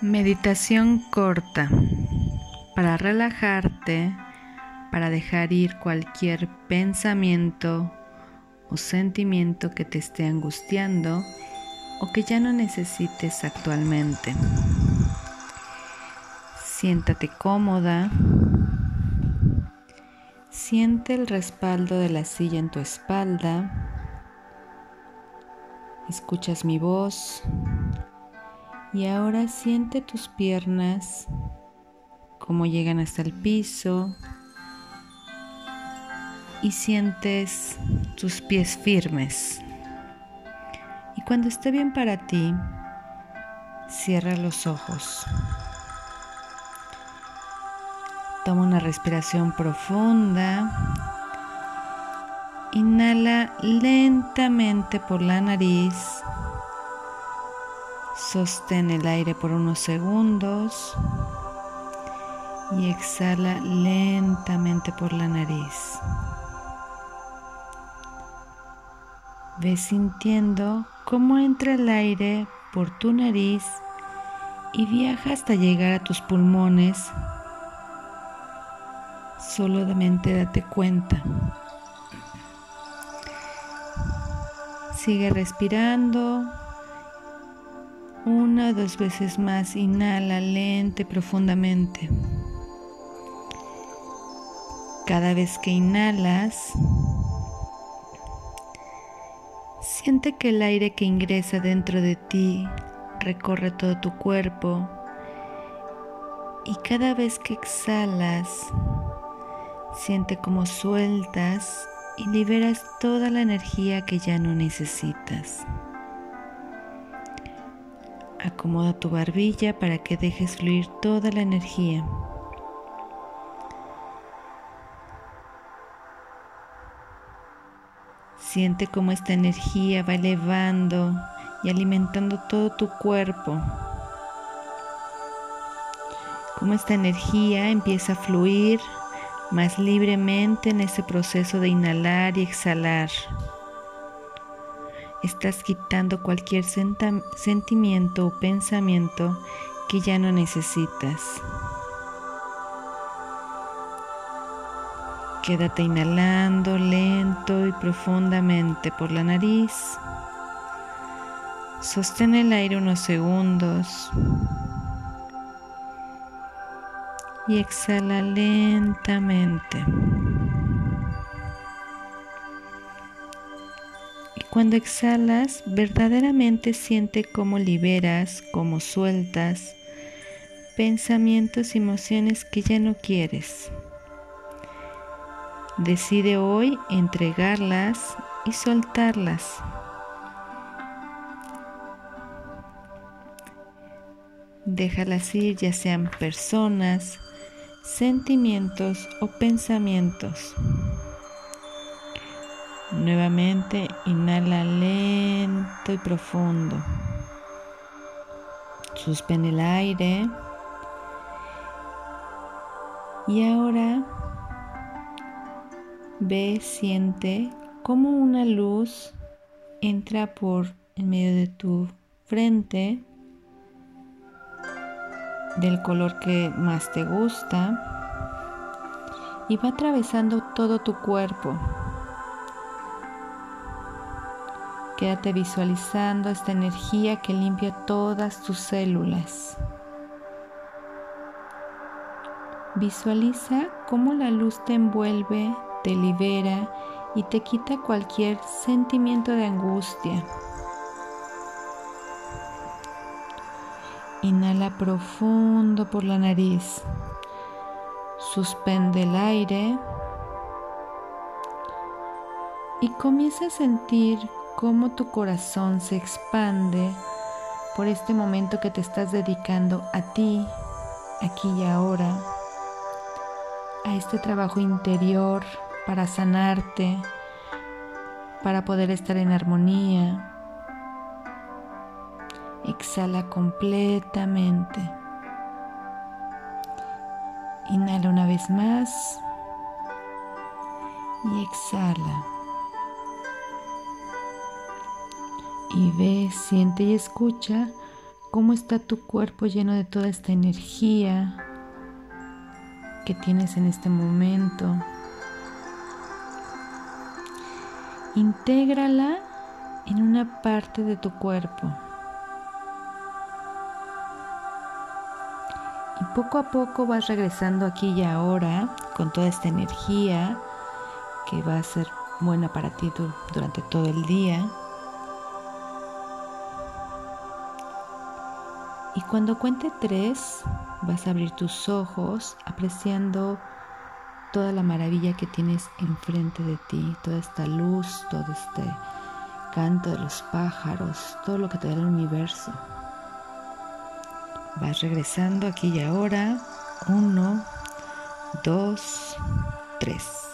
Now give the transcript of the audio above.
Meditación corta para relajarte, para dejar ir cualquier pensamiento o sentimiento que te esté angustiando o que ya no necesites actualmente. Siéntate cómoda. Siente el respaldo de la silla en tu espalda. Escuchas mi voz y ahora siente tus piernas como llegan hasta el piso y sientes tus pies firmes. Y cuando esté bien para ti, cierra los ojos. Toma una respiración profunda. Inhala lentamente por la nariz Sostén el aire por unos segundos y exhala lentamente por la nariz. Ve sintiendo cómo entra el aire por tu nariz y viaja hasta llegar a tus pulmones. Solamente date cuenta. Sigue respirando una o dos veces más, inhala lente profundamente. Cada vez que inhalas, siente que el aire que ingresa dentro de ti recorre todo tu cuerpo y cada vez que exhalas, siente como sueltas y liberas toda la energía que ya no necesitas. Acomoda tu barbilla para que dejes fluir toda la energía. Siente cómo esta energía va elevando y alimentando todo tu cuerpo. Cómo esta energía empieza a fluir más libremente en ese proceso de inhalar y exhalar. Estás quitando cualquier sentimiento o pensamiento que ya no necesitas. Quédate inhalando lento y profundamente por la nariz. Sostén el aire unos segundos. Y exhala lentamente. Cuando exhalas, verdaderamente siente cómo liberas, cómo sueltas pensamientos y emociones que ya no quieres. Decide hoy entregarlas y soltarlas. Déjalas ir ya sean personas, sentimientos o pensamientos. Nuevamente inhala lento y profundo. Suspende el aire. Y ahora ve, siente cómo una luz entra por en medio de tu frente del color que más te gusta y va atravesando todo tu cuerpo Quédate visualizando esta energía que limpia todas tus células. Visualiza cómo la luz te envuelve, te libera y te quita cualquier sentimiento de angustia. Inhala profundo por la nariz. Suspende el aire y comienza a sentir cómo tu corazón se expande por este momento que te estás dedicando a ti, aquí y ahora, a este trabajo interior para sanarte, para poder estar en armonía. Exhala completamente. Inhala una vez más y exhala. Y ve, siente y escucha cómo está tu cuerpo lleno de toda esta energía que tienes en este momento. Intégrala en una parte de tu cuerpo. Y poco a poco vas regresando aquí y ahora con toda esta energía que va a ser buena para ti durante todo el día. Y cuando cuente tres, vas a abrir tus ojos apreciando toda la maravilla que tienes enfrente de ti, toda esta luz, todo este canto de los pájaros, todo lo que te da el universo. Vas regresando aquí y ahora. Uno, dos, tres.